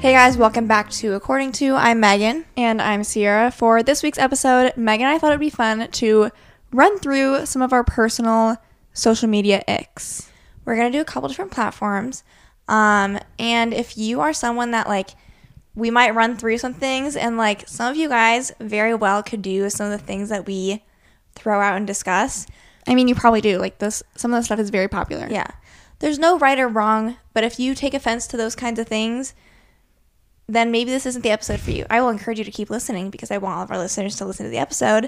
Hey guys, welcome back to According Two. I'm Megan. And I'm Ciera. For this week's episode, Megan and I thought it would be fun to run through some of our personal social media icks. We're gonna do a couple different platforms. Um, and if you are someone that like we might run through some things and like some of you guys very well could do some of the things that we throw out and discuss. I mean, you probably do. Like this, some of the stuff is very popular. Yeah. There's no right or wrong, but if you take offense to those kinds of things, then maybe this isn't the episode for you. I will encourage you to keep listening because I want all of our listeners to listen to the episode.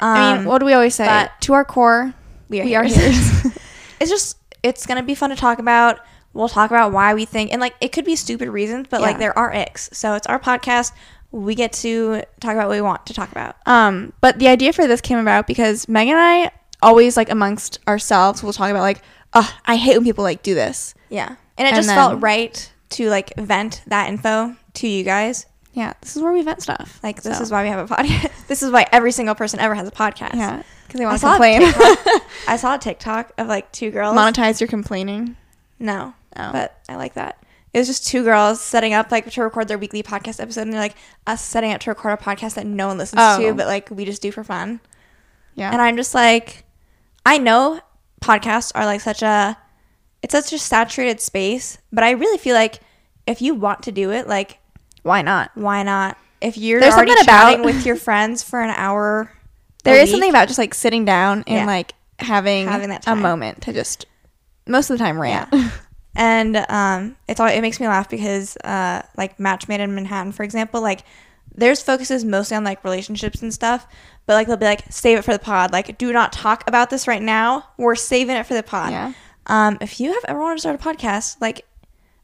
Um, I mean, what do we always say? to our core, we are, we are it's just it's gonna be fun to talk about. We'll talk about why we think and like it could be stupid reasons, but like Yeah. there are icks. So it's our podcast. We get to talk about what we want to talk about. Um, but the idea for this came about because Megan and I always like amongst ourselves we'll talk about like, oh, I hate when people like do this. Yeah, and it And just then- felt right to like vent that info to you guys. Yeah, this is where we vent stuff. Like this So, is why we have a podcast. this is why every single person ever has a podcast. yeah, because they want to complain. I saw a TikTok of like two girls. Monetize your complaining. no, Oh. but I like that. It was just two girls setting up like to record their weekly podcast episode, and they're like us setting up to record a podcast that no one listens Oh. to, but like we just do for fun. Yeah, And I'm just like, I know podcasts are like such a, it's such a saturated space, but I really feel like if you want to do it, like why not? why not? If you're There's already something about- chatting with your friends for an hour, There is something about just like sitting down and Yeah. like having, Having that a time. moment to just most of the time rant. and um, it's all it makes me laugh because uh, like Match Made in Manhattan, for example, like theirs focuses mostly on like relationships and stuff, but like they'll be like save it for the pod, like do not talk about this right now. We're saving it for the pod. Yeah. Um, if you have ever wanted to start a podcast, like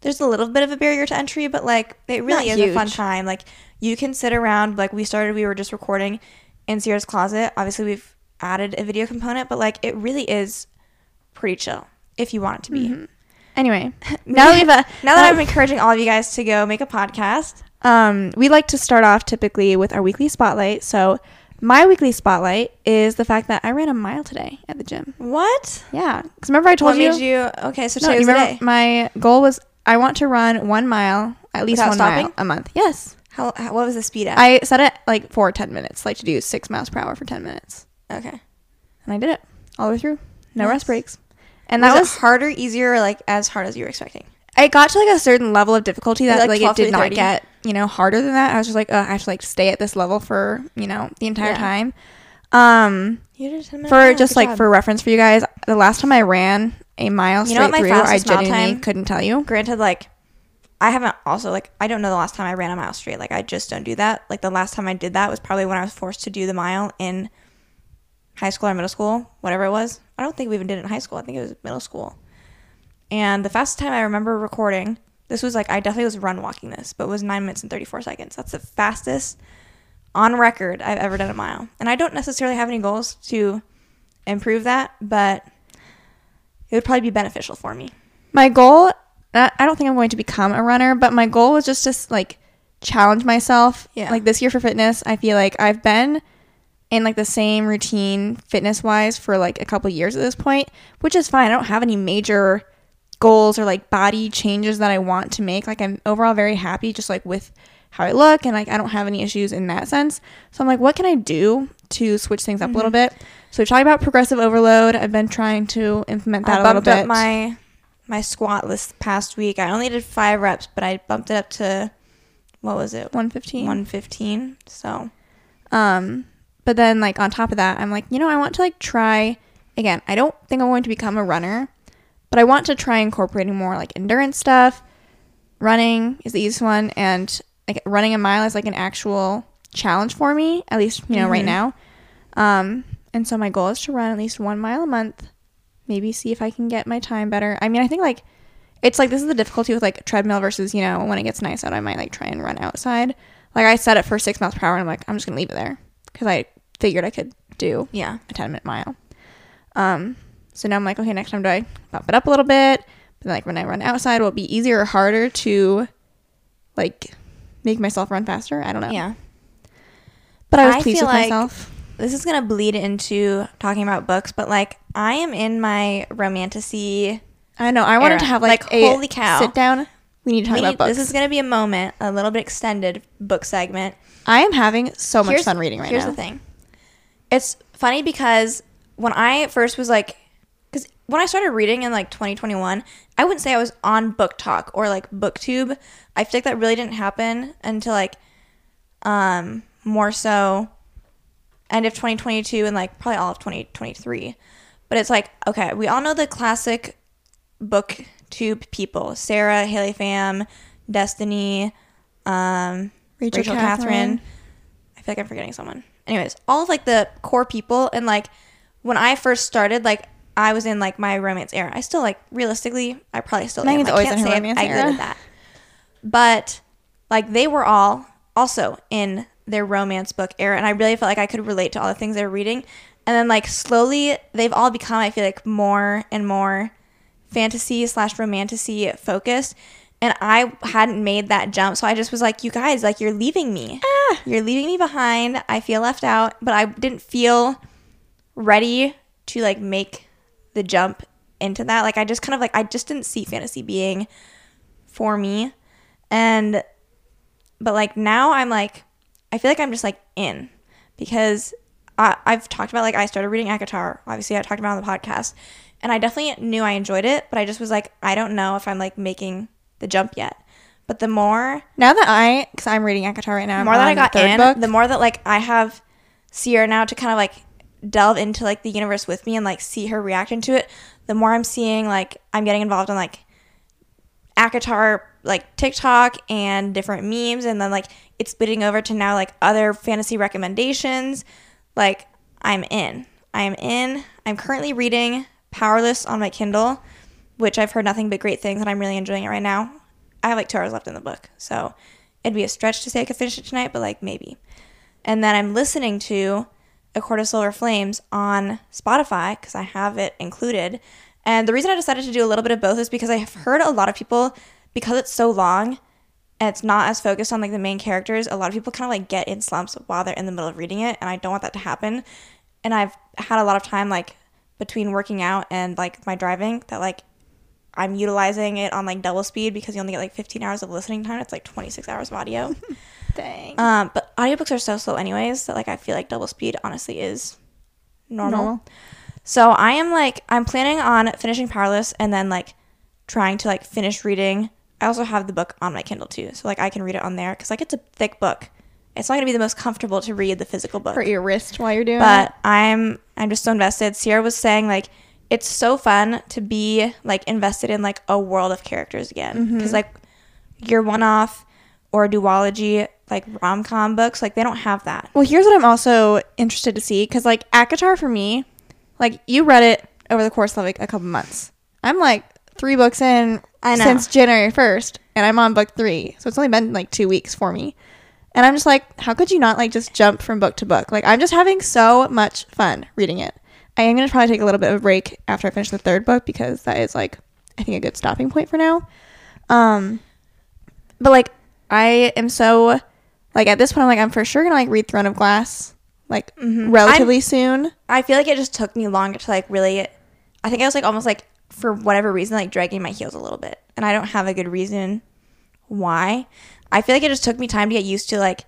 there's a little bit of a barrier to entry, but like it really Not is a fun time. Like you can sit around. Like we started, we were just recording in Ciera's closet. Obviously, we've added a video component, but like it really is pretty chill if you want it to be. anyway, now that we've uh, Now that I'm encouraging all of you guys to go make a podcast, um, we like to start off typically with our weekly spotlight. So my weekly spotlight is the fact that I ran a mile today at the gym. what? Yeah, because remember I told What you. made you? Okay, so No, today you was the remember day. my goal was I want to run one mile, at least Without one stopping? mile a month. Yes, How, how? What was the speed at? I set it like for ten minutes, like to do six miles per hour for ten minutes, okay. and I did it all the way through, no Nice. rest breaks. And that was harder, easier, or like as hard as you were expecting. it got to like a certain level of difficulty that like, like, 12 it did not 30? get you know harder than that. I was just like, oh, I have to like stay at this level for you know the entire Yeah. time. Um, You did a 10 minute for mile. just Good like job. for reference for you guys, the last time I ran a mile You know straight what my through, I fastest mile genuinely time- couldn't tell you. granted, like I haven't also like I don't know the last time I ran a mile straight. Like I just don't do that. Like the last time I did that was probably when I was forced to do the mile in high school or middle school, whatever it was. I don't think we even did it in high school. I think it was middle school. And the fastest time I remember recording, this was like I definitely was run walking this, but it was nine minutes and thirty four seconds. That's the fastest on record I've ever done a mile. And I don't necessarily have any goals to improve that, but it would probably be beneficial for me. My goal, I I don't think I'm going to become a runner, but my goal was just to like challenge myself. Yeah. Like this year for fitness, I feel like I've been in like the same routine fitness wise for like a couple years at this point, which is fine. I don't have any major goals or like body changes that I want to make. Like I'm overall very happy just like with how I look and like I don't have any issues in that sense. So I'm like, what can I do to switch things up a little mm-hmm. bit? So we talked about progressive overload. I've been trying to implement that I a little bit. bumped up my my squat this past week. I only did five reps, but I bumped it up to what was it? 115. One fifteen. So Um, but then like on top of that, I'm like, you know, I want to like try again. I don't think I'm going to become a runner, but I want to try incorporating more like endurance stuff. Running is the easiest one, and like running a mile is like an actual challenge for me. At least you know right Mhm. now. Um, and so my goal is to run at least one mile a month. Maybe see if I can get my time better. I mean, I think like it's like this is the difficulty with like treadmill versus you know when it gets nice out, I might like try and run outside. Like I set it for six miles per hour, and I'm like I'm just gonna leave it there because I figured I could do yeah, a 10 minute mile. Um, so now I'm like, okay, next time do I bump it up a little bit? But then, like when I run outside, will it be easier or harder to like make myself run faster? I don't know. yeah. But I was I pleased feel with like- myself. This is gonna bleed into talking about books, but like I am in my romantasy. I know. I wanted era. to have like, Like, a holy cow. sit down We need to talk We about need- books. this is going to be a moment, a little bit extended book segment. I am having so much Here's- fun reading right here's now. Here's the thing. It's funny because when I first was like, because when I started reading in like 2021, I wouldn't say I was on BookTok or like BookTube. I feel like that really didn't happen until like, um, more so end of 2022 and like probably all of 2023. But it's like, okay, we all know the classic booktube people Sarah, Haley Pham, Destiny, um, Rachel Rachel, Catherine. Catherine. I feel like I'm forgetting someone. Anyways, all of like the core people and like when I first started, like I was in like my romance era. I still like realistically, I probably still Megan's am. I always can't say romance I era. good at that. But like they were all also in their romance book era and I really felt like I could relate to all the things they were reading. And then like slowly they've all become I feel like more and more fantasy slash romantasy focused. And I hadn't made that jump. So I just was like, you guys, like you're leaving me. Ah. You're leaving me behind. I feel left out. But I didn't feel ready to like make the jump into that. Like I just kind of like I just didn't see fantasy being for me. And but like now I'm like I feel like I'm just like in because I, I've talked about like I started reading ACOTAR. Obviously, I talked about it on the podcast, and I definitely knew I enjoyed it, but I just was like I don't know if I'm like making the jump yet. But the more Now that I, because I'm reading ACOTAR right now, the more that I got the in, book. the more that like I have Ciera now to kind of like delve into like the universe with me and like see her reaction to it, the more I'm seeing like I'm getting involved in like ACOTAR like TikTok and different memes and then like it's splitting over to now like other fantasy recommendations. Like I'm in. I am in. I'm currently reading Powerless on my Kindle, which I've heard nothing but great things and I'm really enjoying it right now. I have like two hours left in the book, so it'd be a stretch to say I could finish it tonight, but like maybe. And then I'm listening to A Court of Silver Flames on Spotify because I have it included. And the reason I decided to do a little bit of both is because I've heard a lot of people, because it's so long and it's not as focused on like the main characters, a lot of people kind of like get in slumps while they're in the middle of reading it. And I don't want that to happen. And I've had a lot of time like between working out and like my driving that like I'm utilizing it on like double speed because you only get like 15 hours of listening time. It's like 26 hours of audio. Dang. Um, but audiobooks are so slow anyways that like I feel like double speed honestly is normal. Normal. So I am like I'm planning on finishing Powerless and then like trying to like finish reading. I also have the book on my Kindle too, so like I can read it on there because like it's a thick book. It's not gonna be the most comfortable to read the physical book Hurt your wrist while you're doing but it. I'm I'm just so invested. Ciera was saying like it's so fun to be like invested in like a world of characters again mm-hmm. because like your one off or duology like rom com books like they don't have that. Well, here's what I'm also interested to see because, like, ACOTAR for me, like, you read it over the course of like a couple months. I'm like three books in I know. since January 1st, and I'm on book three. So it's only been like two weeks for me. And I'm just like, how could you not like just jump from book to book? Like, I'm just having so much fun reading it. I am going to probably take a little bit of a break after I finish the third book because that is like, I think, a good stopping point for now. Um, but like, I am so like at this point, I'm like, I'm for sure gonna like read Throne of Glass like mm-hmm. relatively soon. I feel like it just took me longer to like really. I think I was like almost like for whatever reason like dragging my heels a little bit, and I don't have a good reason why. I feel like it just took me time to get used to like.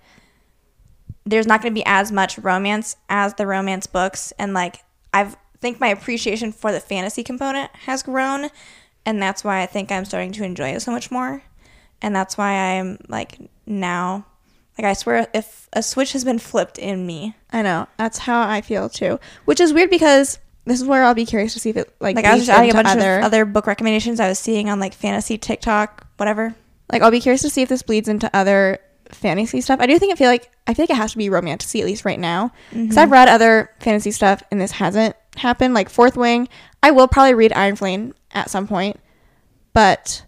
There's not going to be as much romance as the romance books, and like I've think my appreciation for the fantasy component has grown, and that's why I think I'm starting to enjoy it so much more, and that's why I'm like now, like I swear if a switch has been flipped in me, I know. That's how I feel too, which is weird because this is where I'll be curious to see if it like like I was just adding a bunch other, of other book recommendations I was seeing on like fantasy TikTok, whatever. like I'll be curious to see if this bleeds into other fantasy stuff. I do think I feel like I feel like it has to be romantasy at least right now because I've mm-hmm. read other fantasy stuff and this hasn't happened. Like Fourth Wing, I will probably read Iron Flame at some point, but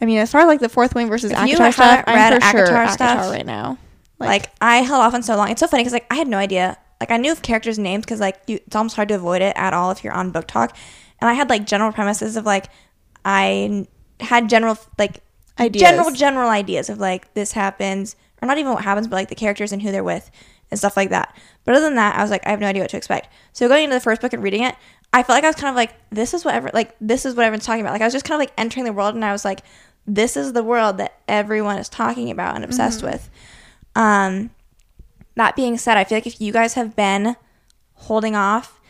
I mean, as far as like the Fourth Wing versus ACOTAR stuff, I'm for sure ACOTAR ACOTAR stuff, right now. Like, I held off on so long. It's so funny because like I had no idea. Like I knew of characters' names because like you, it's almost hard to avoid it at all if you're on BookTok. And I had like general premises of like I had general like Ideas. general general ideas of like this happens or not even what happens, but like the characters and who they're with and stuff like that. But other than that, I was like I have no idea what to expect. So going into the first book and reading it, I felt like I was kind of like this is whatever like this is what everyone's talking about. Like I was just kind of like entering the world and I was like this is the world that everyone is talking about and obsessed with. Um, that being said, I feel like if you guys have been holding off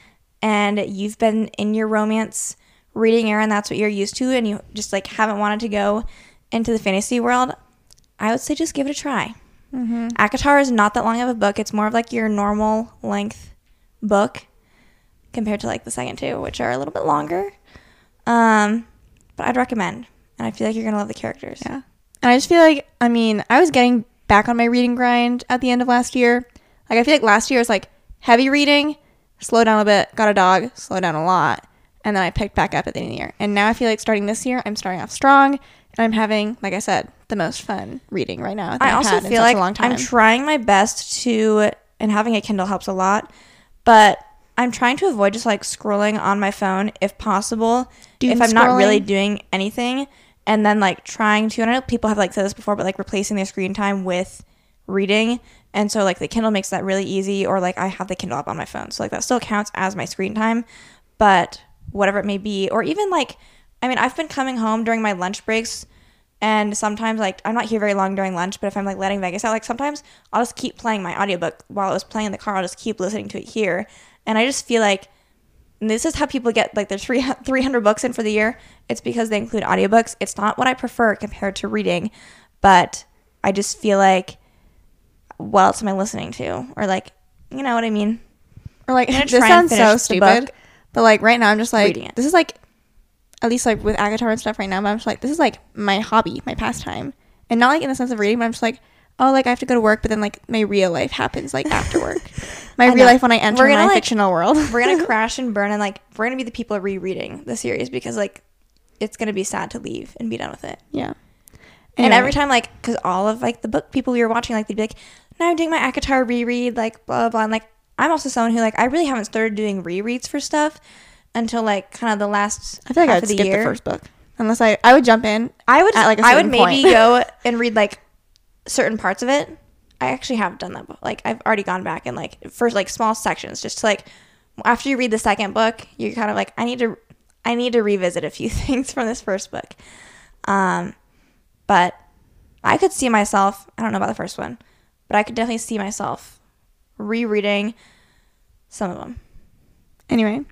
and you've been in your romance reading era and that's what you're used to and you just like haven't wanted to go into the fantasy world, I would say just give it a try. Mm-hmm. ACOTAR is not that long of a book. It's more of like your normal length book compared to like the second two, which are a little bit longer. Um, but I'd recommend, and I feel like you're gonna love the characters. Yeah. And I just feel like, I mean, I was getting back on my reading grind at the end of last year. Like, I feel like last year was like heavy reading, slow down a bit, got a dog, slow down a lot. And then I picked back up at the end of the year. And now I feel like starting this year, I'm starting off strong. And I'm having, like I said, the most fun reading right now. I I've also feel like a long time. I'm trying my best to, and having a Kindle helps a lot, but I'm trying to avoid just like scrolling on my phone if possible. Doom if I'm not really doing anything, and then like trying to, and I know people have like said this before, but like replacing their screen time with reading. And so like the Kindle makes that really easy, or like I have the Kindle app on my phone, so like that still counts as my screen time, but whatever it may be, or even like, I mean, I've been coming home during my lunch breaks and sometimes like I'm not here very long during lunch, but if I'm like letting Vegas out, like sometimes I'll just keep playing my audiobook while it was playing in the car. I'll just keep listening to it here. And I just feel like and this is how people get like their three, 300 books in for the year. It's because they include audiobooks. It's not what I prefer compared to reading, but I just feel like what else am I listening to? Or like, you know what I mean? Or like this sounds so stupid, but like right now I'm just like this is like at least like with ACOTAR and stuff right now. But I'm just like this is like my hobby, my pastime, and not like in the sense of reading, but I'm just like oh like I have to go to work, but then like my real life happens like after work. my real know. life when I enter We're gonna, my like- fictional world. We're gonna crash and burn and like we're gonna be the people rereading the series because like it's gonna be sad to leave and be done with it. yeah. And every time, like, because all of like the book people we were watching, like, they'd be like, "Now I'm doing my ACOTAR reread," like, blah blah. blah. And like, I'm also someone who like I really haven't started doing rereads for stuff until like kind of the last I feel like I half would the skip year. the first book unless I I would jump in. I would at, like, a I would maybe go and read like certain parts of it. I actually have done that. Like I've already gone back and like first like small sections just to like after you read the second book, you're kind of like I need to I need to revisit a few things from this first book. Um, but I could see myself. I don't know about the first one, but I could definitely see myself rereading some of them. Anyway,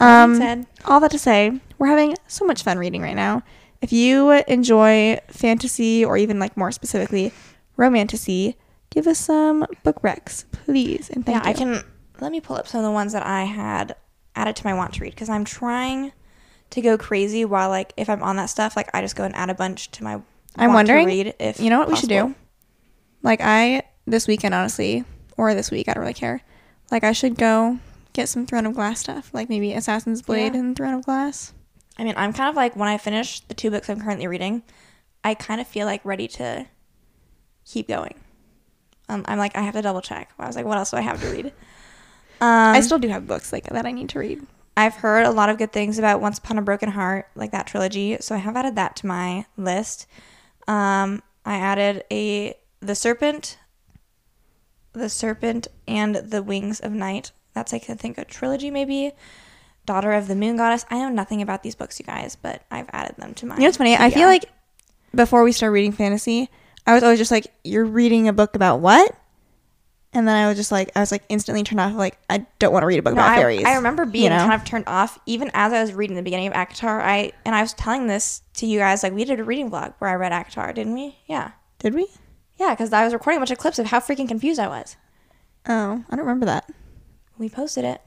um, all that to say, we're having so much fun reading right now. If you enjoy fantasy or even like more specifically romantasy, give us some book recs, please. And thank yeah, you. I can. Let me pull up some of the ones that I had added to my want to read because I'm trying to go crazy while like if I'm on that stuff, like I just go and add a bunch to my. I'm want to wondering. read if you know what we should do? Like I this weekend, honestly, or this week, I don't really care. Like I should go get some Throne of Glass stuff, like maybe Assassin's Blade Yeah. and Throne of Glass. I mean, I'm kind of like when I finish the two books I'm currently reading, I kind of feel like ready to keep going. Um, I'm like I have to double check. I was like, what else do I have to read? Um, I still do have books like that I need to read. I've heard a lot of good things about Once Upon a Broken Heart, like that trilogy. So I have added that to my list. Um, I added a The Serpent, The Serpent and the Wings of Night. That's like I think a trilogy maybe. Daughter of the Moon Goddess. I know nothing about these books, you guys, but I've added them to my. You know what's funny? I feel like before we start reading fantasy, I was always just like, "You're reading a book about what?" And then I was just like, I was like instantly turned off. Like, I don't want to read a book No, about I, fairies. I remember being you know? kind of turned off even as I was reading the beginning of ACOTAR. I and I was telling this to you guys like we did a reading vlog where I read ACOTAR, didn't we? Yeah, Did we? yeah, because I was recording a bunch of clips of how freaking confused I was. Oh, I don't remember that. we posted it.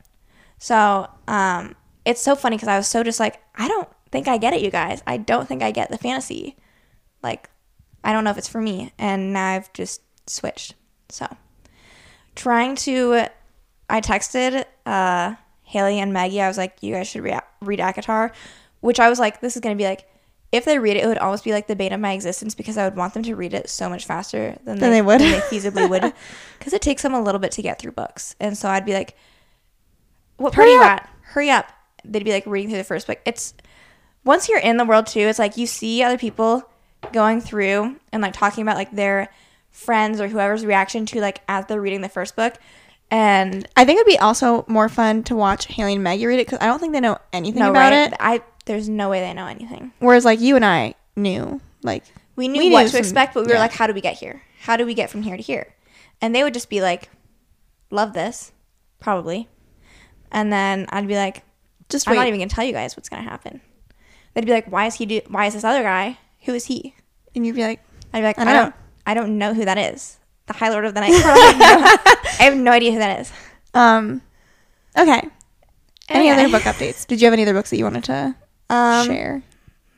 So um, it's so funny because I was so just like, I don't think I get it, you guys. I don't think I get the fantasy. Like, I don't know if it's for me. And now I've just switched. So trying to, I texted uh, Haley and Maggie. I was like, you guys should re- read ACOTAR, which I was like, this is going to be like, if they read it, it would almost be like the bane of my existence because I would want them to read it so much faster than, Than they would. than they feasibly would. Because it takes them a little bit to get through books. And so I'd be like, what part Hurry are you up. at? Hurry up. They'd be like reading through the first book. It's once you're in the world too, it's like you see other people going through and like talking about like their friends or whoever's reaction to like as they're reading the first book. And I think it'd be also more fun to watch Haley and Maggie read it because I don't think they know anything no, about right? it. I there's no way they know anything. Whereas like you and I knew Like we knew We what knew to some- expect, but we were like, how do we get here? How do we get from here to here? And they would just be like, love this, probably. And then I'd be like, just I'm wait. not even gonna tell you guys what's gonna happen. They'd be like, why is he do? Why is this other guy? Who is he? and you'd be like, I'd be like, I I don't don't, know. I don't know who that is. The High Lord of the Night. I have no idea who that is. um, okay. Any Okay. other book updates? Did you have any other books that you wanted to Um, share?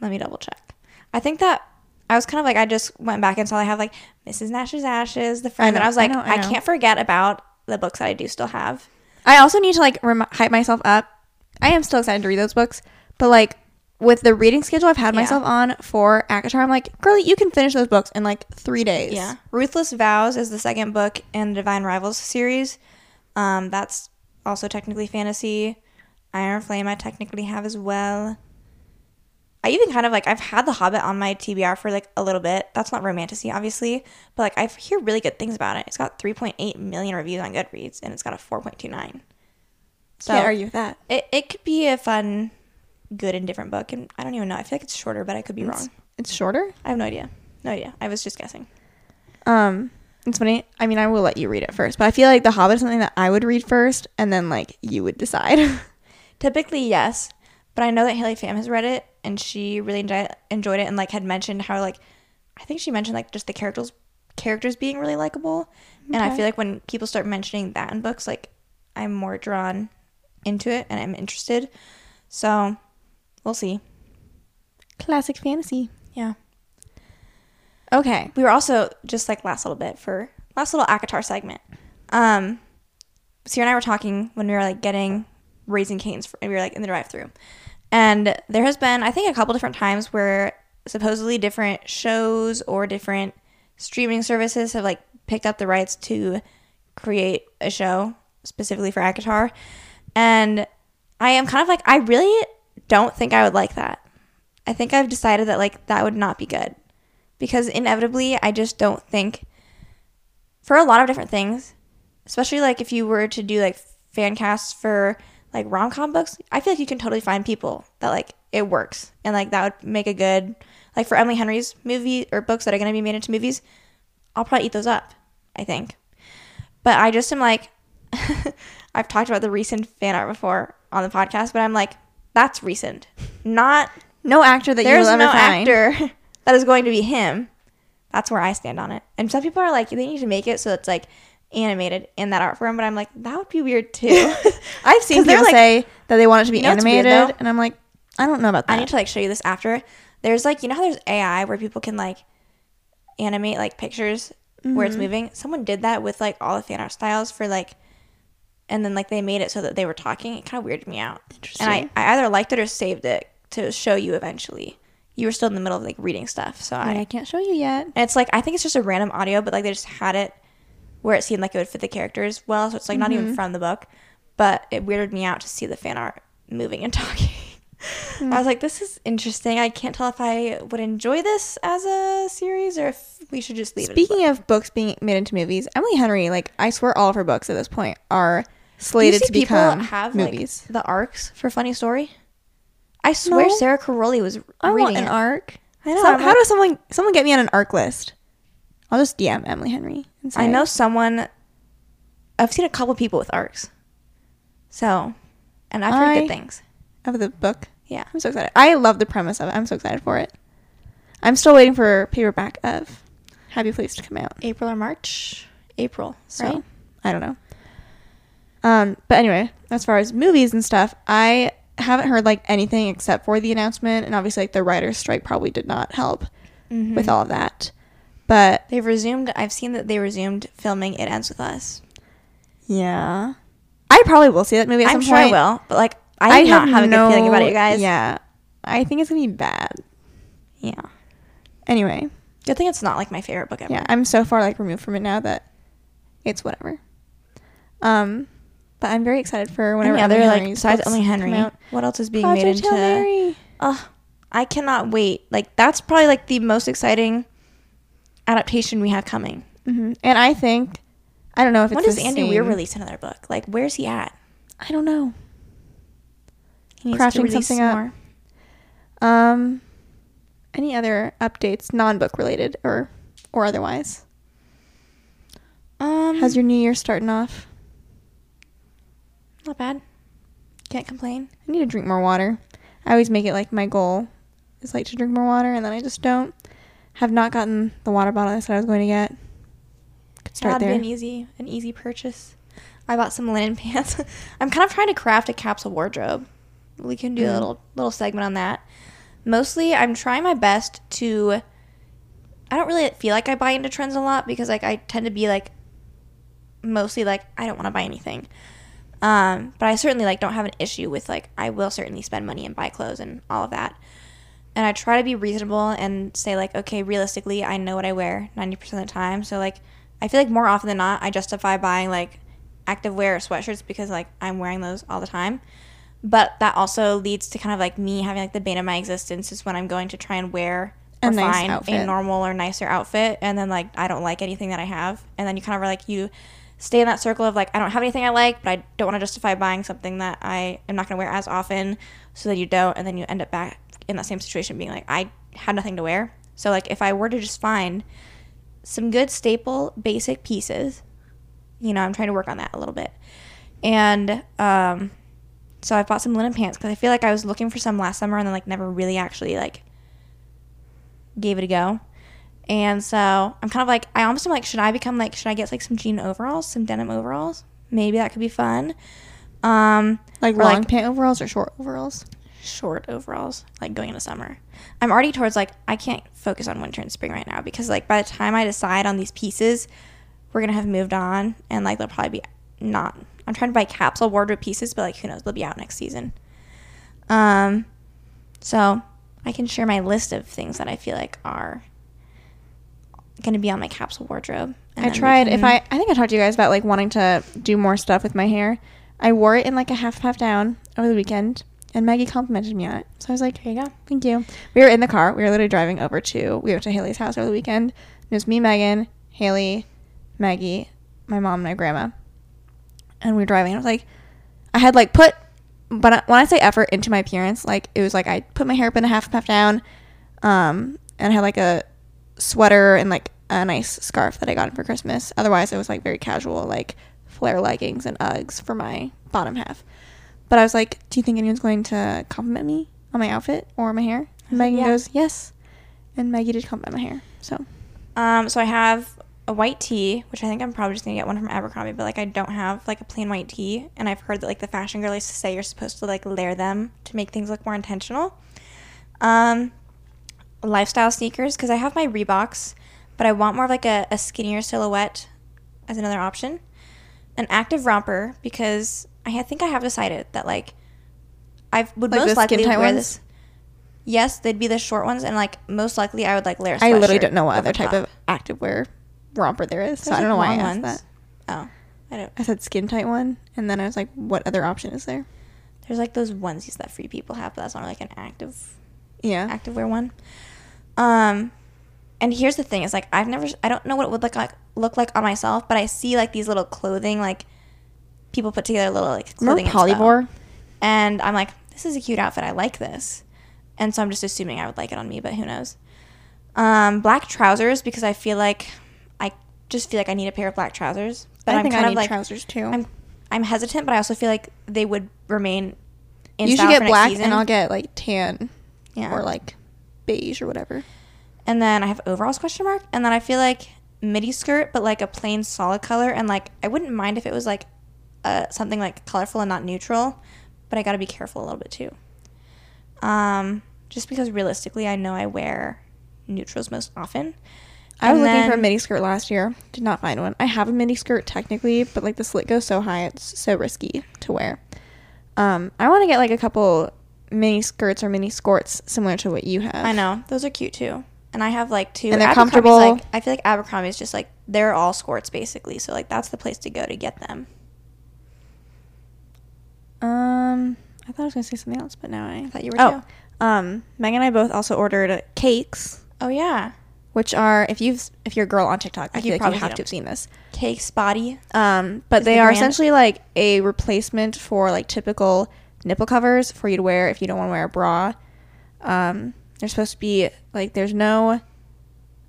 Let me double check. I think that I was kind of like I just went back and saw I have like Mrs. Nash's Ashes, The Friend, know, and I was I like, know, I, I can't forget about the books that I do still have. I also need to like rem- hype myself up. I am still excited to read those books, but like with the reading schedule I've had Yeah. myself on for ACOTAR, I'm like, girlie, you can finish those books in like three days. Yeah. Ruthless Vows is the second book in the Divine Rivals series. Um, that's also technically fantasy. Iron Flame I technically have as well. I even kind of like I've had The Hobbit on my TBR for like a little bit. That's not romantasy, obviously, but like I hear really good things about it. It's got 3.8 million reviews on Goodreads, and it's got a 4.29. So Can't argue with that. it, it could be a fun, good and different book, and I don't even know. I feel like it's shorter, but I could be It's, wrong. it's shorter. I have no idea. No idea. I was just guessing. Um, it's funny. I mean, I will let you read it first, but I feel like The Hobbit is something that I would read first, and then like you would decide. Typically, yes, but I know that Haley Pham has read it and she really enjoy- enjoyed it and like had mentioned how like I think she mentioned like just the characters characters being really likable, and I feel like when people start mentioning that in books, like I'm more drawn into it and I'm interested. So we'll see. Classic fantasy. Yeah. Okay. We were also just like last little bit for last little ACOTAR segment. Um, Ciera and I were talking when we were like getting Raising Cane's, and we were like in the drive-through, and there has been I think a couple different times where supposedly different shows or different streaming services have like picked up the rights to create a show specifically for ACOTAR, and I am kind of like I really don't think I would like that. I think I've decided that like that would not be good. Because inevitably I just don't think for a lot of different things, especially like if you were to do like fan casts for like rom com books, I feel like you can totally find people that like it works and like that would make a good like for Emily Henry's movie or books that are going to be made into movies. I'll probably eat those up. I think, but I just am like I've talked about the recent fan art before on the podcast, but I'm like that's recent, not No actor that you there's will no find. actor that is going to be him. That's where I stand on it. And some people are like, they need to make it so it's like animated in that art form. But I'm like, that would be weird too. I've seen people like- say that they want it to be You know what's weird, animated, and I'm like, I don't know about that. I need to like show you this after. There's like, you know how there's AI where people can like animate like pictures where Mm-hmm. it's moving. Someone did that with like all the fan art styles for like, and then like they made it so that they were talking. It kind of weirded me out. Interesting. And I, I either liked it or saved it to show you eventually. You were still in the middle of like reading stuff, so I, I I can't show you yet. And it's like I think it's just a random audio, but like they just had it where it seemed like it would fit the characters well, so it's like not Mm-hmm. even from the book. But it weirded me out to see the fan art moving and talking. Hmm. I was like, this is interesting. I can't tell if I would enjoy this as a series or if we should just leave it. Speaking of books being made into movies, Emily Henry, like I swear, all of her books at this point are as. Do you slated to become have movies. like the arcs for Funny Story? I swear No. Sarah Caroli was I reading an it. arc. I know. I'm how like- does someone someone get me on an arc list? I'll just DM Emily Henry. I know someone. I've seen a couple people with arcs. So, and I've heard I- good things. of the book. Yeah. I'm so excited. I love the premise of it. I'm so excited for it. I'm still waiting for paperback of Happy Place to come out. April or March? April, So right? I don't know. Um, but anyway, as far as movies and stuff, I haven't heard like anything except for the announcement, and obviously like the writers' strike probably did not help Mm-hmm. with all of that. But They've resumed. I've seen that they resumed filming It Ends with Us. yeah, I probably will see that movie at I'm some sure I will, but like I, do not have a good feeling about it, you guys. Yeah, I think it's gonna be bad. yeah. Anyway, Good thing it's not like my favorite book ever. yeah, I'm so far like removed from it now that it's whatever. Um, but I'm very excited for whenever Any other Emily like Henry's besides come Henry? What else is being Project made into? Mary. Oh, I cannot wait. Like that's probably like the most exciting adaptation we have coming. hmm And I think I don't know if it's when does Andy Weir same- release another book? Like where's he at? I don't know. He needs Crafting to release something some up. more. Um, any other updates, non-book related or or otherwise? Um, How's your new year starting off? not bad. Can't complain. I need to drink more water. I always make it like my goal is like to drink more water, and then I just don't. Have not gotten the water bottle I said I was going to get. Could start That'd there. be an easy, an easy purchase. I bought some linen pants. I'm kind of trying to craft a capsule wardrobe. We can do a Mm. little little segment on that. Mostly, I'm trying my best to. I don't really feel like I buy into trends a lot because like I tend to be like mostly like I don't want to buy anything. Um, but I certainly like don't have an issue with like I will certainly spend money and buy clothes and all of that. And I try to be reasonable and say like okay, realistically, I know what I wear 90% of the time. So like I feel like more often than not I justify buying like active wear or sweatshirts because like I'm wearing those all the time. But that also leads to kind of like me having like the bane of my existence is when I'm going to try and wear A or nice find a normal or nicer outfit and then like I don't like anything that I have and then you kind of are like you stay in that circle of like I don't have anything I like but I don't want to justify buying something that I am not going to wear as often so that you don't and then you end up back in that same situation being like I had nothing to wear. So like if I were to just find some good staple basic pieces, you know, I'm trying to work on that a little bit. And um so I bought some linen pants because I feel like I was looking for some last summer and then like never really actually like gave it a go. And so I'm kind of like I almost am like should I become like should I get like some jean overalls, some denim overalls? Maybe that could be fun. Um like long like- pant overalls or short overalls? Short overalls like going into summer. I'm already towards like I can't focus on winter and spring right now because like by the time I decide on these pieces, we're gonna have moved on and like they'll probably be not. I'm trying to buy capsule wardrobe pieces, but like who knows, they'll be out next season. Um, so I can share my list of things that I feel like are gonna be on my capsule wardrobe. I tried. If I, I think I talked to you guys about like wanting to do more stuff with my hair. I wore it in like a half half down over the weekend, and Maggie complimented me on it. So I was like, Here you go. Thank you. We were in the car. We were literally driving over to we went to Haley's house over the weekend. It was me, Megan, Haley, Maggie, my mom, and my grandma. And we were driving. And I was like, I had like put, but when I say effort into my appearance, like it was like I put my hair up in a half puff down, um, and I had like a sweater and like a nice scarf that I got for Christmas. Otherwise, it was like very casual, like flare leggings and Uggs for my bottom half. But I was like, do you think anyone's going to compliment me on my outfit or my hair? And Megan yeah. goes, yes. And Maggie did compliment my hair. So Um, so I have a white tee, which I think I'm probably just gonna get one from Abercrombie, but like I don't have like a plain white tee, and I've heard that like the fashion girl used to say you're supposed to like layer them to make things look more intentional. Um, lifestyle sneakers because I have my Reeboks, but I want more of like a, a skinnier silhouette as another option. An active romper because I think I have decided that like I would Like most likely wear ones? this. Yes, they'd be the short ones, and like most likely I would like layer. I literally don't know what other type top. of activewear romper there is. So There's, I don't know why I asked ones. that. Oh, I don't. I said skin tight one, and then I was like, what other option is there? There's like those onesies that free people have, but that's not like an active Yeah. activewear one. Um, and here's the thing: is like I've never, I don't know what it would look like look like on myself, but I see like these little clothing like people put together little like Remember clothing. Polyvore? and I'm like, this is a cute outfit. I like this, and so I'm just assuming I would like it on me, but who knows? Um, black trousers because I feel like I just feel like I need a pair of black trousers. But I am think kind I of need like trousers too. I'm I'm hesitant, but I also feel like they would remain. In you should style get next black, season. and I'll get like tan yeah. or like beige or whatever. And then I have overalls question mark, and then I feel like midi skirt, but like a plain solid color, and like I wouldn't mind if it was like uh, something like colorful and not neutral, but I got to be careful a little bit too. Um, just because realistically, I know I wear neutrals most often. I was looking for a mini skirt last year. Did not find one. I have a mini skirt technically, but like the slit goes so high, it's so risky to wear. Um, I want to get like a couple mini skirts or mini skirts similar to what you have. I know those are cute too, and I have like two. And they're comfortable. Like, I feel like Abercrombie is just like they're all skirts basically, so like that's the place to go to get them. Um, I thought I was gonna say something else, but now I thought you were Oh, too. um, Megan and I both also ordered cakes, Oh yeah, which are if you've if you're a girl on TikTok, I You feel like you probably have seen to have seen this. cakes body. Um, but Is they the are brand- essentially like a replacement for like typical nipple covers for you to wear if you don't want to wear a bra. Um, They're supposed to be like there's no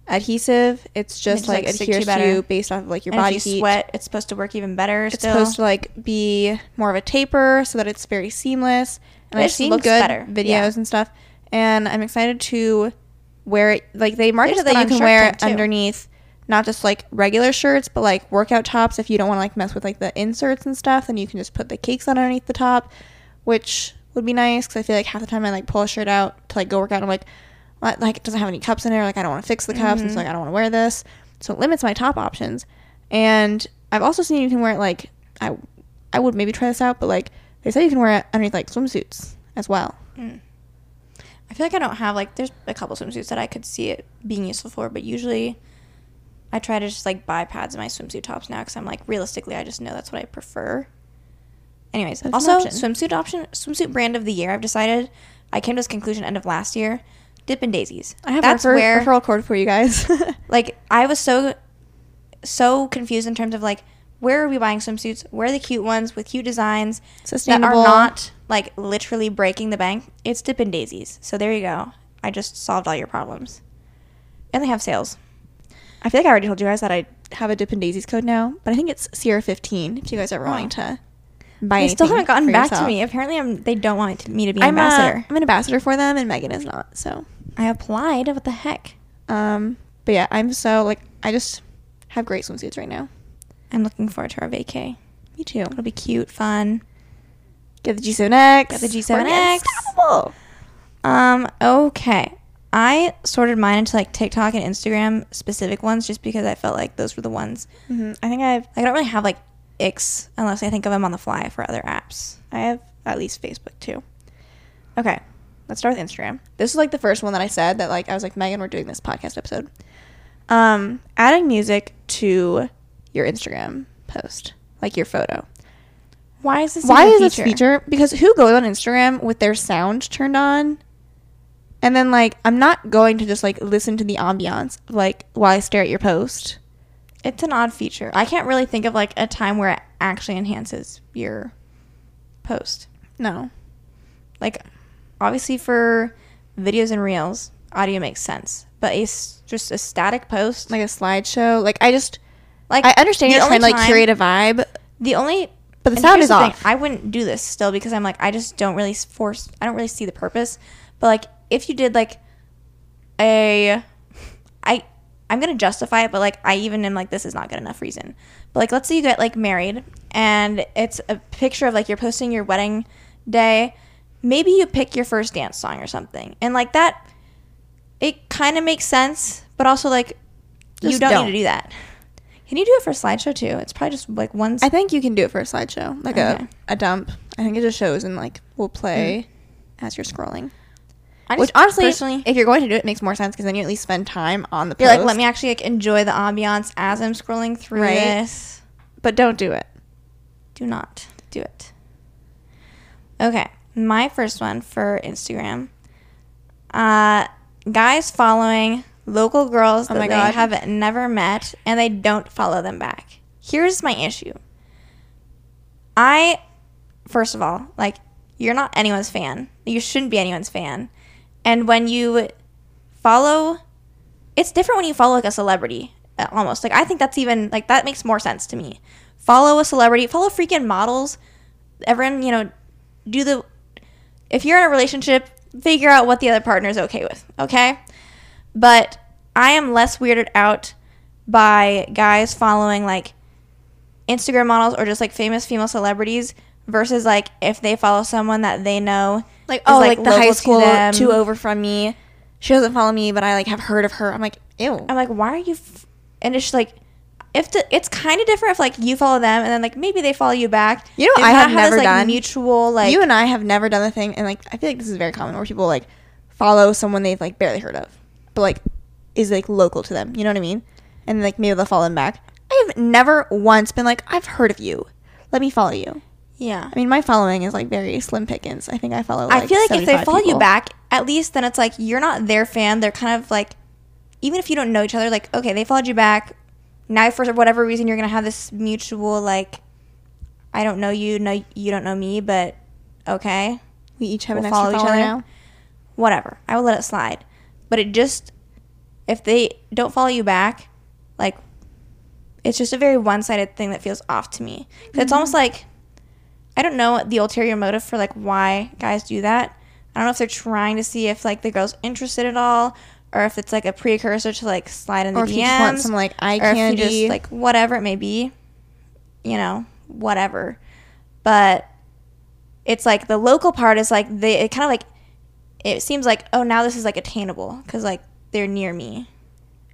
adhesive. It's just like, like, stick to you adheres to you based off of like your and body if you heat. sweat, it's supposed to work even better. It's still. supposed to like be more of a taper so that it's very seamless. And It I've seen good better. videos Yeah. and stuff. And I'm excited to wear it. Like they market it that you can wear it underneath not just like regular shirts, but like workout tops. If you don't want to like mess with like the inserts and stuff, then you can just put the cakes on underneath the top, which would be nice because I feel like half the time I like pull a shirt out to like go work out. I'm like, like it doesn't have any cups in it. Like I don't want to fix the cups, and so mm-hmm. like I don't want to wear this. So it limits my top options. And I've also seen you can wear it like I, I would maybe try this out, but like they say you can wear it underneath like swimsuits as well. Mm. I feel like I don't have like there's a couple swimsuits that I could see it being useful for, but usually I try to just like buy pads in my swimsuit tops now because I'm like realistically I just know that's what I prefer. Anyways, That's also option. swimsuit option swimsuit brand of the year. I've decided I came to this conclusion end of last year. Dippin' Daisies. I have that's a refer- where referral code for you guys. like I was so so confused in terms of like where are we buying swimsuits? Where are the cute ones with cute designs that are not like literally breaking the bank? It's Dippin' Daisies. So there you go. I just solved all your problems. And they have sales. I feel like I already told you guys that I have a Dippin' Daisies code now, but I think it's Ciera 15 if you guys are wanting to buy They still haven't gotten back to me. Apparently, I'm, they don't want me to be an I'm, uh, ambassador. I'm an ambassador for them, and Megan is not. So, I applied. What the heck? um, but yeah, I'm so like I just have great swimsuits right now. I'm looking forward to our vacay. Me too. It'll be cute, fun. Get the G7X. Get the G7X. unstoppable. Um, okay. I sorted mine into like TikTok and Instagram specific ones just because I felt like those were the ones. Mhm. I think I have Like, I don't really have like icks unless I think of them on the fly for other apps. I have at least Facebook too. Okay, let's start with Instagram. This is like the first one that I said that like I was like Megan, we're doing this podcast episode. Um, adding music to your Instagram post, like your photo. Why is this? Why is a this feature? Because who goes on Instagram with their sound turned on? And then like I'm not going to just like listen to the ambiance like while I stare at your post. It's an odd feature. I can't really think of like a time where it actually enhances your post. No. Like, obviously for videos and reels, audio makes sense, but a s- just a static post, Like a slideshow. Like I just like I understand you're trying to like create a vibe. The only But the sound is the thing, off. I wouldn't do this still because I'm like I just don't really force. I don't really see the purpose. But like if you did like a, I I'm gonna justify it, but like I even am like this is not good enough reason. But like let's say you get like married and it's a picture of like you're posting your wedding day. Maybe you pick your first dance song or something, and like that, it kind of makes sense. But also like you don't, don't. need to do that. Can you do it for a slideshow too? It's probably just like one. I think you can do it for a slideshow, like Okay. a, a dump. I think it just shows and like will play mm. as you're scrolling. I Which honestly, personally, if you're going to do it, it makes more sense because then you at least spend time on the you're post. like, let me actually like enjoy the ambiance as I'm scrolling through Right. this. but don't do it. Do not do it. Okay, my first one for Instagram. Uh, guys following local girls Oh that my they God. have never met and they don't follow them back. Here's my issue. I, first of all, like, you're not anyone's fan. You shouldn't be anyone's fan. And when you follow, it's different when you follow like a celebrity, uh, almost. Like, I think that's even, like, that makes more sense to me. Follow a celebrity, follow freaking models. Everyone, you know, do the, if you're in a relationship, figure out what the other partner is okay with, okay? But I am less weirded out by guys following like Instagram models or just like famous female celebrities versus like if they follow someone that they know Like oh, like, the high to school two over from me. She doesn't follow me, but I like have heard of her. I'm like, ew. I'm like, why are you? F-? And it's just like, if the, it's kind of different if like you follow them and then like maybe they follow you back. You know I have never this, like, done? mutual like you and I have never done the thing, and like I feel like this is very common where people like follow someone they've like barely heard of, but like is like local to them. You know what I mean? And like maybe they'll follow them back. I have never once been like, I've heard of you. Let me follow you. Yeah. I mean, my following is like very slim pickings. I think I follow. Like, I feel like if they 75 follow you back, at least then it's like you're not their fan. They're kind of like, even if you don't know each other, like okay, they followed you back. Now for whatever reason, you're gonna have this mutual like, I don't know you, no you don't know me, but okay, we each have we'll an extra follow each other. now. whatever. I will let it slide. But it just if they don't follow you back, like it's just a very one-sided thing that feels off to me. 'Cause It's almost mm-hmm. like I don't know the ulterior motive for like why guys do that. I don't know if they're trying to see if like the girl's interested at all, or if it's like a precursor to like slide in the Or if DMs, you just want some like eye or if you just like whatever it may be, you know, whatever. But it's like the local part is like they it kind of like it seems like oh now this is like attainable because like they're near me,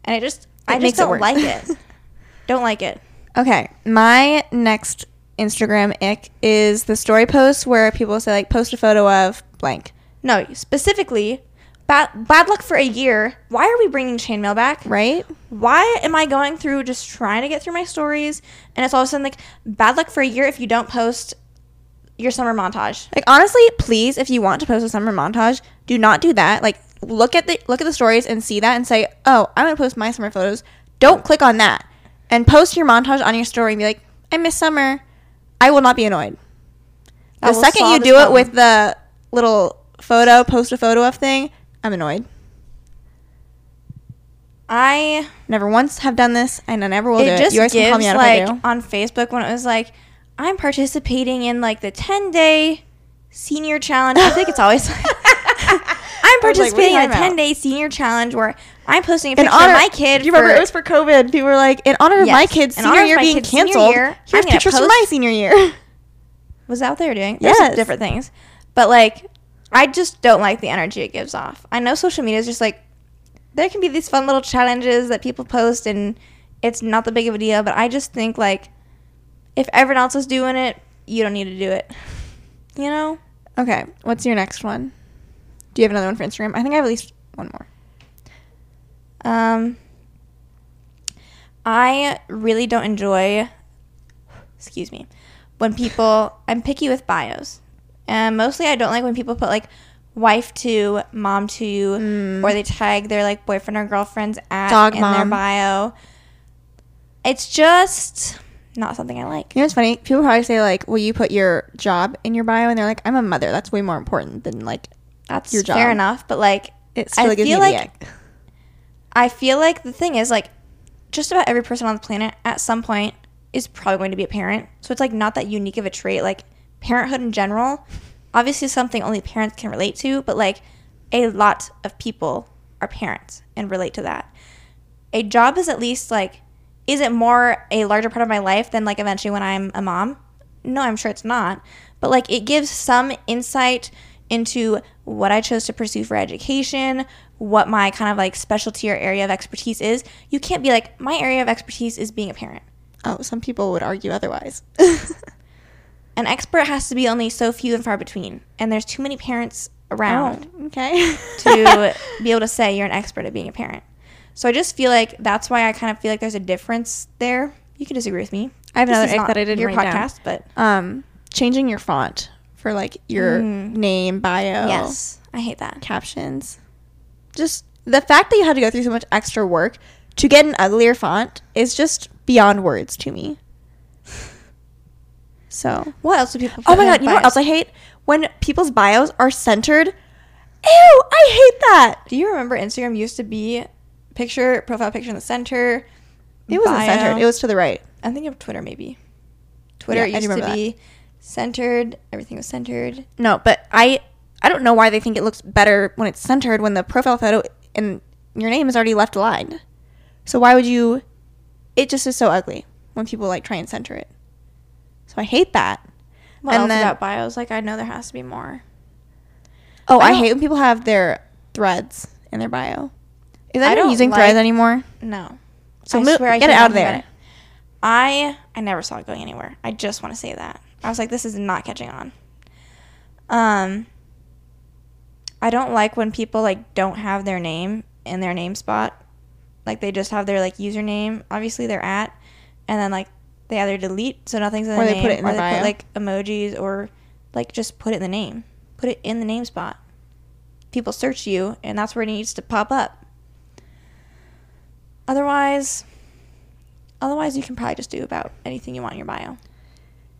and it just I just don't like it. don't like it. Okay, my next Instagram ick is the story post where people say like post a photo of blank, No, specifically, bad bad luck for a year. Why are we bringing chainmail back? right? Why am I going through just trying to get through my stories, and it's all of a sudden like bad luck for a year if you don't post your summer montage? Like honestly, please, if you want to post a summer montage, do not do that. Like look at the look at the stories and see that and say, oh, I'm gonna post my summer photos. Don't click on that and post your montage on your story and be like, I miss summer. I will not be annoyed. The second you do it problem. with the little photo, post a photo of thing, I'm annoyed. I Never once have done this, and I never will do it it. You guys can call me out like if I do. on Facebook when it was like I'm participating in like the 10 day senior challenge. I think it's always like I'm was like, what are you participating in a 10 day senior challenge where I'm posting a picture honor, of my kid. You remember for- it was for COVID? People were like, in honor of my kid's senior year being canceled, year, here's pictures from my senior year. Was that what they were doing? There's Yes. different things. But like, I just don't like the energy it gives off. I know social media is just like, there can be these fun little challenges that people post and it's not that big of a deal. But I just think like, if everyone else is doing it, you don't need to do it. You know? Okay, what's your next one? Do you have another one for Instagram? I think I have at least one more. Um, I really don't enjoy, excuse me, when people, I'm picky with bios. And mostly I don't like when people put like wife to, mom to, Mm. or they tag their like boyfriend or girlfriend's at Dog in their bio. It's just not something I like. You know what's funny? People probably say like, "Will you put your job in your bio?" And they're like, "I'm a mother. That's way more important than like That's your fair job. enough, but like it." Still I gives feel me the like ick. I feel like the thing is like just about every person on the planet at some point is probably going to be a parent. So it's like not that unique of a trait. Like parenthood in general, obviously is something only parents can relate to, but like a lot of people are parents and relate to that. A job is at least like is it more a larger part of my life than like eventually when I'm a mom? No, I'm sure it's not. But like it gives some insight into what I chose to pursue for education, what my kind of like specialty or area of expertise is. You can't be like, my area of expertise is being a parent. Oh, some people would argue otherwise. An expert has to be only so few and far between. And there's too many parents around Oh, okay. to be able to say you're an expert at being a parent. So I just feel like that's why I kind of feel like there's a difference there. You can disagree with me. I have This another ick that I didn't your write down. podcast, but um, changing your font for like your Mm. name, bio, yes, I hate that. captions. Just the fact that you had to go through so much extra work to get an uglier font is just beyond words to me. So, What else do people? oh my god, you know what else I hate? When people's bios are centered. Ew, I hate that. Do you remember Instagram used to be picture profile picture in the center? It wasn't bio? centered. It was to the right. I think of Twitter maybe. Twitter Yeah, used to be centered. Everything was centered. No, but I I don't know why they think it looks better when it's centered when the profile photo and your name is already left aligned. So why would you? It just is so ugly when people like try and center it. So I hate that. What And else then- about bios? Like I know there has to be more. Oh, I I, hate when people have their threads in their bio. Is anyone don't using like- threads anymore? No. So I mo- get it out of there. I I never saw it going anywhere. I just want to say that. I was like, this is not catching on. Um I don't like when people like don't have their name in their name spot. Like they just have their like username, obviously they're at, and then like they either delete so nothing's in Or the they name, put it in or they bio. put like emojis or like just put it in the name. Put it in the name spot. People search you and that's where it needs to pop up. Otherwise, otherwise you can probably just do about anything you want in your bio.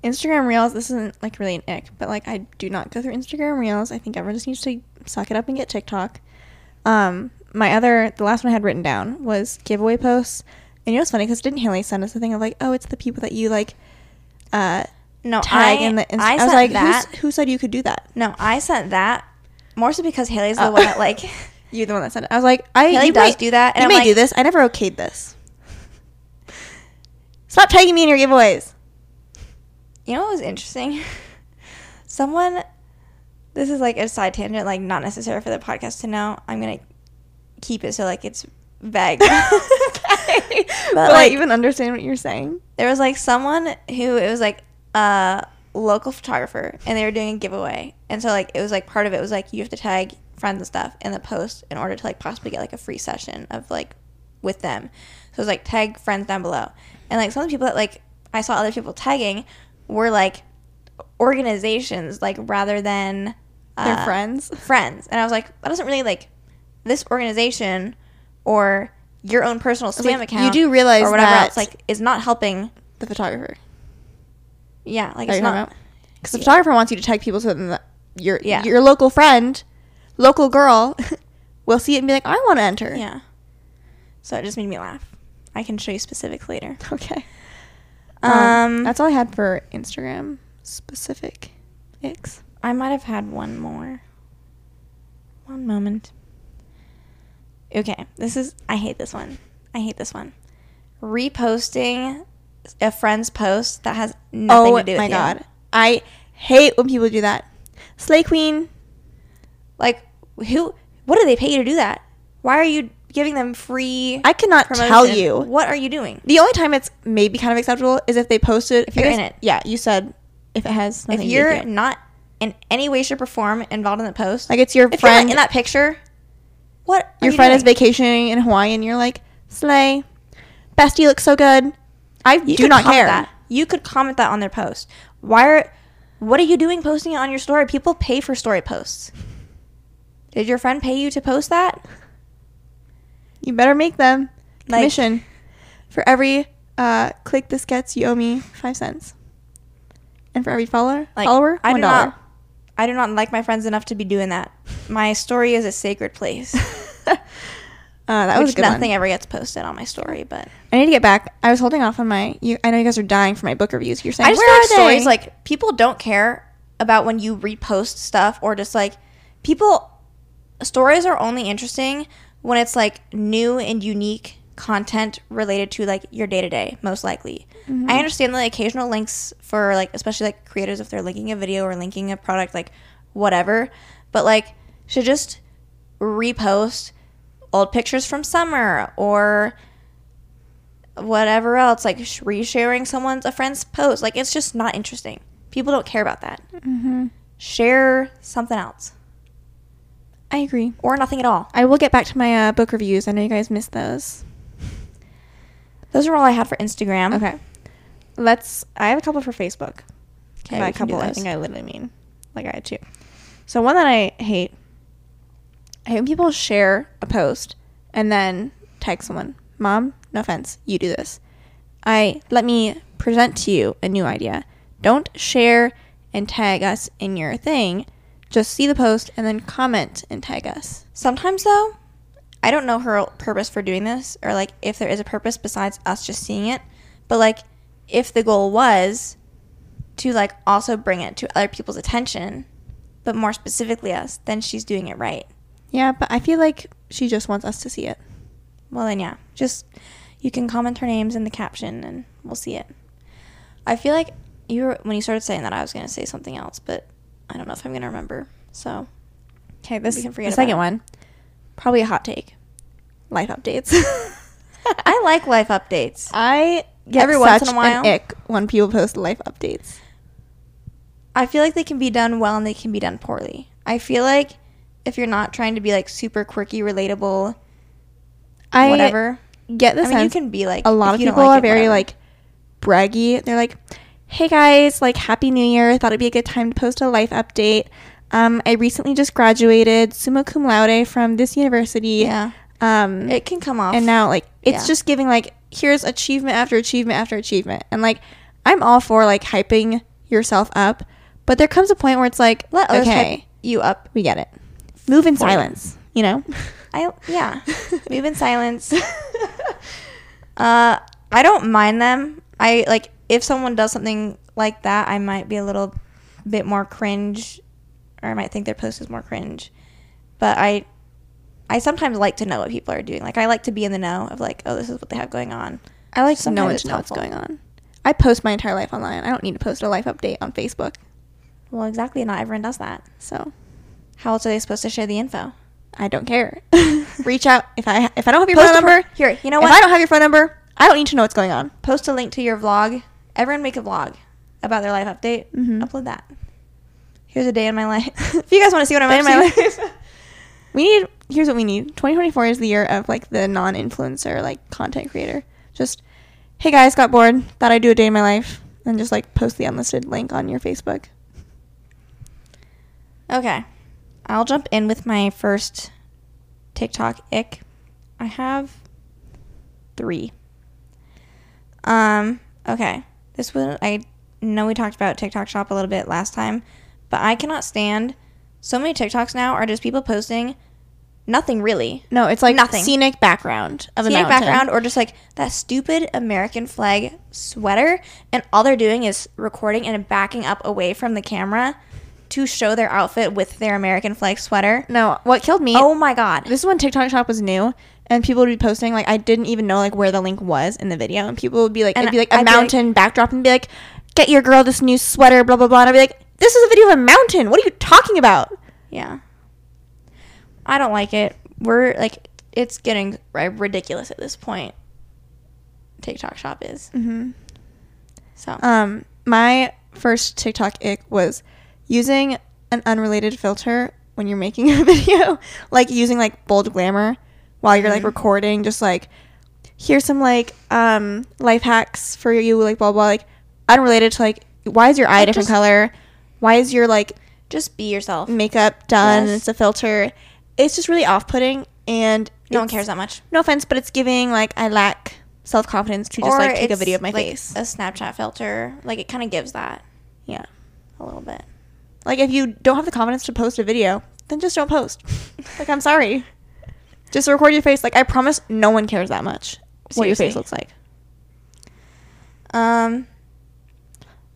Instagram Reels, this isn't like really an ick, but like I do not go through Instagram Reels. I think everyone just needs to suck it up and get TikTok. Um, my other, the last one I had written down was giveaway posts. And you know what's funny? Because didn't Haley send us a thing of like, oh, it's the people that you like uh, No, tag I, in the Insta- I, I, was like, that. Who said you could do that? No, I sent that more so because Haley's the Oh. one that like You're the one that sent it. I was like, I Haley you does may- do that, and you I'm may like- do this. I never okayed this. Stop tagging me in your giveaways. You know what was interesting? Someone, this is like a side tangent, like not necessary for the podcast to know. I'm gonna keep it so like it's vague. but but I like, even understand what you're saying. there was like someone who it was like a local photographer, and they were doing a giveaway, and so like it was like part of it was like you have to tag friends and stuff in the post in order to like possibly get like a free session of like with them. So it was like tag friends down below, and like some of the people that like I saw other people tagging were like organizations like rather than uh, friends. friends and i was like that doesn't really like this organization or your own personal spam like, you do realize or whatever that- else like is not helping The photographer. yeah like That it's not? Because the Yeah. photographer wants you to tag people so that your Yeah. your local friend, local girl, will see it and be like, I want to enter. yeah so it just made me laugh i can show you specifics later Okay. Um, Um, that's all I had for Instagram specific icks. i might have had one more one moment okay this is i hate this one i hate this one reposting a friend's post that has nothing oh to do with my you. god, I hate when people do that. Slay Queen. Like, who? What do they pay you to do that? Why are you giving them free? I cannot promotion? tell you. What are you doing? The only time it's maybe kind of acceptable is if they posted. If you're guess- in it. Yeah, you said if it has. If nothing to do with you're not in any way, shape, or form involved in the post, like it's your if you're friend in that picture, what are your you friend is vacationing in Hawaii and you're like, Slay, bestie looks so good. I You do not care. That. You could comment that on their post. Why are? What are you doing posting it on your story? People pay for story posts. Did your friend pay you to post that? You better make them Like- commission. For every uh, click this gets, you owe me five cents. And for every follower, Like, follower, I one do not. I do not like my friends enough to be doing that. My story is a sacred place. Uh, that was which good nothing one. ever gets posted on my story, but I need to get back. I was holding off on my. You, I know you guys are dying for my book reviews. You're saying I just where are like stories like people don't care about when you repost stuff or just like people stories are only interesting when it's like new and unique content related to like your day to day, most likely. I understand the occasional links for like especially like creators if they're linking a video or linking a product, like whatever. But like should just repost old pictures from summer or whatever else, like sh- resharing someone's a friend's post. Like it's just not interesting. People don't care about that. Mm-hmm. Share something else I agree. or nothing at all. I will get back to my uh, book reviews. I know you guys missed those. Those are all I had for Instagram. Okay. Let's. I have a couple for Facebook. Okay, By a couple, I think I literally mean like I had two. So one that I hate. I hate when people share a post and then tag someone. Mom, no offense, you do this. I let me present to you a new idea. Don't share and tag us in your thing. Just see the post and then comment and tag us. Sometimes though, I don't know her purpose for doing this or like if there is a purpose besides us just seeing it. But like if the goal was to like also bring it to other people's attention, but more specifically us, then she's doing it right. Yeah, but I feel like she just wants us to see it. Well then yeah, just you can comment her names in the caption and we'll see it. I feel like you were when you started saying that I was gonna say something else, but I don't know if I'm gonna remember. So Okay, this We can the forget second it. one, probably a hot take. Life updates. I like life updates. I get Every once in a while. an ick when people post life updates. I feel like they can be done well and they can be done poorly. I feel like if you're not trying to be like super quirky, relatable, I whatever. get the I mean, you can be like a lot of people like are it, very whatever. like braggy. They're like, "Hey guys, like Happy New Year! Thought it'd be a good time to post a life update. Um, I recently just graduated summa cum laude from this university. yeah, Um, it can come off. and now like it's Yeah. just giving like here's achievement after achievement after achievement and like i'm all for like hyping yourself up. But there comes a point where it's like, Let others okay, hype you up. we get it. Move in silence, you know? I yeah. Move in silence. Uh, I don't mind them. I like if someone does something like that, I might be a little bit more cringe, or I might think their post is more cringe. But I, I sometimes like to know what people are doing. Like I like to be in the know of like, oh, this is what they have going on. I like Sometimes knowing it's to know what's going on. I post my entire life online. I don't need to post a life update on Facebook. Well, exactly. Not everyone does that. So How else are they supposed to share the info? I don't care. Reach out if I if I don't have your Post phone number. here, you know what? if? I don't have your phone number, I don't need to know what's going on. Post a link to your vlog. Everyone make a vlog about their life update. Mhm. Upload that. Here's a day in my life. if you guys want to see what I'm up in my life. We need here's what we need. 2024 is the year of like the non-influencer like content creator. Just hey guys, got bored, thought I'd do a day in my life and just like post the unlisted link on your Facebook. Okay. I'll jump in with my first TikTok ick. I have three. Um, okay. This was I know we talked about TikTok shop a little bit last time, but I cannot stand so many TikToks now are just people posting nothing really. No, it's like Nothing. scenic background of a Scenic mountain. background or just like that stupid American flag sweater and all they're doing is recording and backing up away from the camera to show their outfit with their American flag sweater. No, what killed me Oh my god. this is when TikTok Shop was new, and people would be posting like I didn't even know like where the link was in the video, and people would be like, And it'd be like a I'd be like- mountain backdrop, and be like, "Get your girl this new sweater," blah blah blah. And I'd be like, "This is a video of a mountain. What are you talking about?" Yeah. I don't like it. We're like, it's getting ri- ridiculous at this point. TikTok shop is. Mm-hmm. So, Um, my first TikTok ick was using an unrelated filter when you're making a video, like using like bold glamour while you're like Mhm. recording. Just like here's some like um life hacks for you, like blah blah, like unrelated to like why is your eye a different just- color? Why is your like just be yourself. makeup done? Yes. It's a filter. It's just really off putting, and No one cares that much. No offense, but it's giving like I lack self confidence to just like take a video of my like, face. A Snapchat filter. Like, it kind of gives that yeah. a little bit. Like if you don't have the confidence to post a video, then just don't post. like I'm sorry. Just record your face. Like I promise no one cares that much what your face looks like. Um,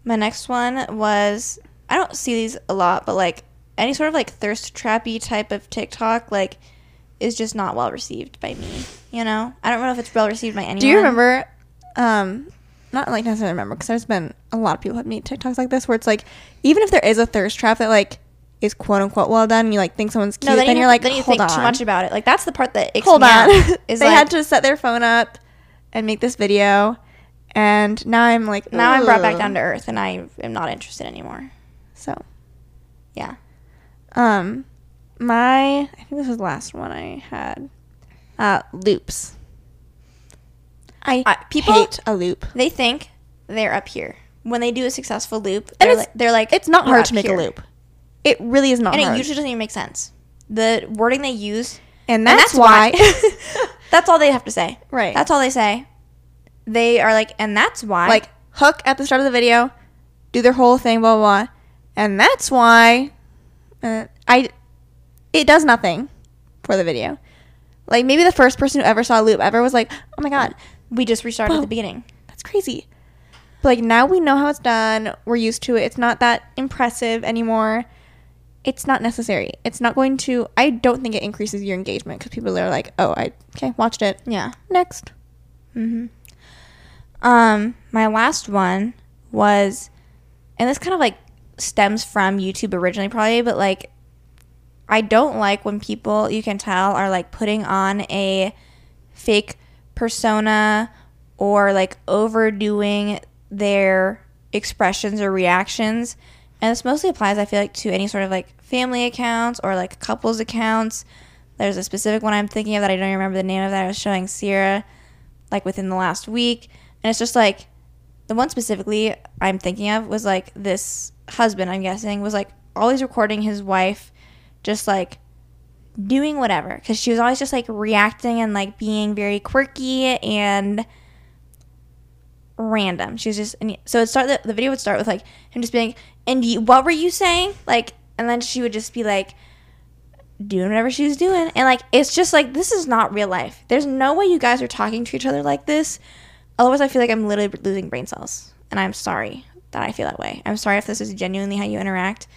my next one was I don't see these a lot, but like any sort of like thirst trappy type of TikTok, like, is just not well received by me. You know, I don't know if it's well received by anyone. Do you remember um not like necessarily remember because there's been a lot of people have made TikToks like this where it's like even if there is a thirst trap that like is quote unquote well done you like think someone's cute, No, then, then, you're like then you hold think on. too much about it. Like that's the part that hold on. Is they like, had to set their phone up and make this video and now I'm like now I'm brought back down to earth, and I am not interested anymore. So Yeah. Um, my I think this was the last one I had. Uh, loops. I, I- people- hate a loop. They think they're up here when they do a successful loop. And They're like, they're like It's not hard to make here." a loop. It really is not and hard. it usually doesn't even make sense. The wording they use, and and that's, that's why. that's all they have to say. right. That's all they say. They are like, and that's why. like hook at the start of the video, do their whole thing, blah blah, blah. and that's why. Uh, I. It does nothing for the video. Like maybe the first person who ever saw a loop ever was like, "Oh my god, we just restarted at the beginning. That's crazy. But like now we know how it's done. We're used to it. It's not that impressive anymore. It's not necessary. It's not going to. I don't think it increases your engagement because people are like, "Oh, I okay, watched it. Yeah. Next." Mm-hmm. Um, my last one was, and this kind of like stems from YouTube originally, probably, but like, I don't like when people you can tell are like putting on a fake persona or like overdoing their expressions or reactions. And this mostly applies, I feel like, to any sort of like family accounts or like couples accounts. There's a specific one I'm thinking of that I don't even remember the name of that I was showing Ciera like within the last week. And it's just like the one specifically I'm thinking of was like this husband, I'm guessing, was like always recording his wife just like doing whatever because she was always just like reacting and like being very quirky and random. She was just and so it start the, the video would start with like him just being and you, what were you saying? Like and then she would just be like doing whatever she was doing and like it's just like this is not real life. There's no way you guys are talking to each other like this. Otherwise, I feel like I'm literally losing brain cells, and I'm sorry that I feel that way. I'm sorry if this is genuinely how you interact,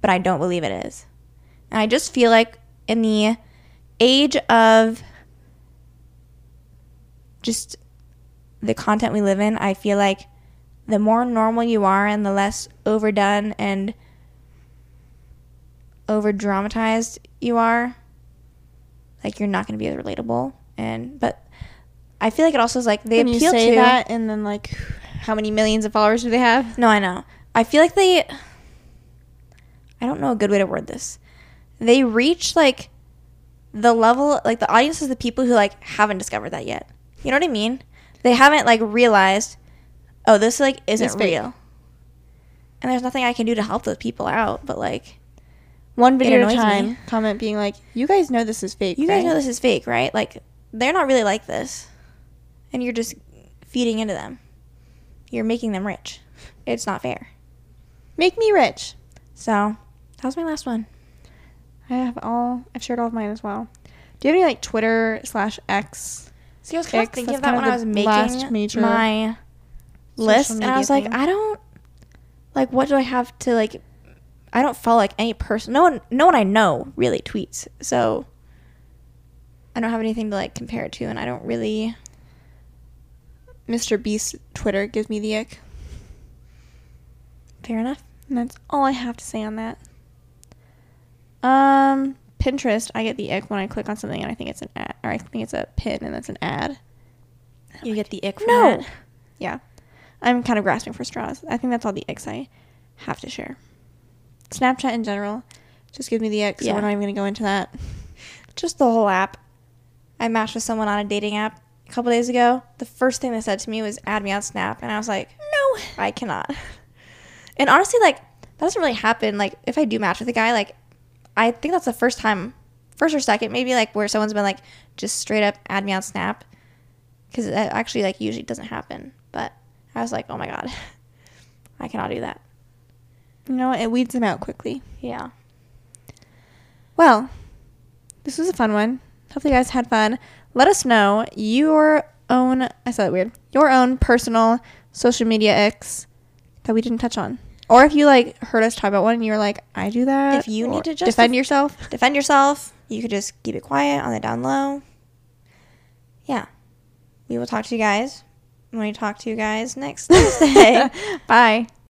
but I don't believe it is. And I just feel like in the age of just the content we live in, I feel like the more normal you are and the less overdone and over dramatized you are, like you're not going to be as relatable. And but I feel like it also is like they Can you appeal say to that and then like how many millions of followers do they have? No, I know. I feel like they. I don't know a good way to word this. They reach like the level, like the audience is the people who like haven't discovered that yet. You know what I mean? They haven't like realized, oh, this like isn't It's fake. real. And there's nothing I can do to help those people out, but like, One video at a annoys me. time. Comment being like, "You guys know this is fake. you guys right?" know this is fake, right? Like, they're not really like this, and you're just feeding into them. You're making them rich. It's not fair. Make me rich." So that was my last one. I have all. I've shared all of mine as well. Do you have any like Twitter slash X? See, I was kind of thinking of that when I was making major my list, and I was like, thing. I don't like. What do I have to like? I don't follow like any person. No one, no one I know really tweets. So I don't have anything to like compare it to, and I don't really. Mr. Beast Twitter gives me the ick, Fair enough. and that's all I have to say on that. Um, Pinterest, I get the ick when I click on something and I think it's an ad, or I think it's a pin and it's an ad. You get the ick from No. that. Yeah, I'm kind of grasping for straws. I think that's all the icks I have to share. Snapchat in general just gives me the ick, so Yeah. we're not even gonna go into that. Just the whole app. I matched with someone on a dating app a couple days ago. The first thing they said to me was add me on Snap, and I was like, no, I cannot. And honestly, like that doesn't really happen. Like if I do match with a guy, like I think that's the first time, first or second, maybe like where someone's been like just straight up add me on Snap, because it actually like usually doesn't happen. But I was like, oh my god, I cannot do that. You know, it weeds them out quickly. Yeah. Well, this was a fun one. Hopefully, you guys had fun. Let us know your own, I said it weird, your own personal social media icks that we didn't touch on. Or if you like heard us talk about one and you're like, I do that. If you need to justif- defend yourself, defend yourself. You could just keep it quiet on the down low. Yeah. We will talk to you guys when we talk to you guys next Thursday. bye.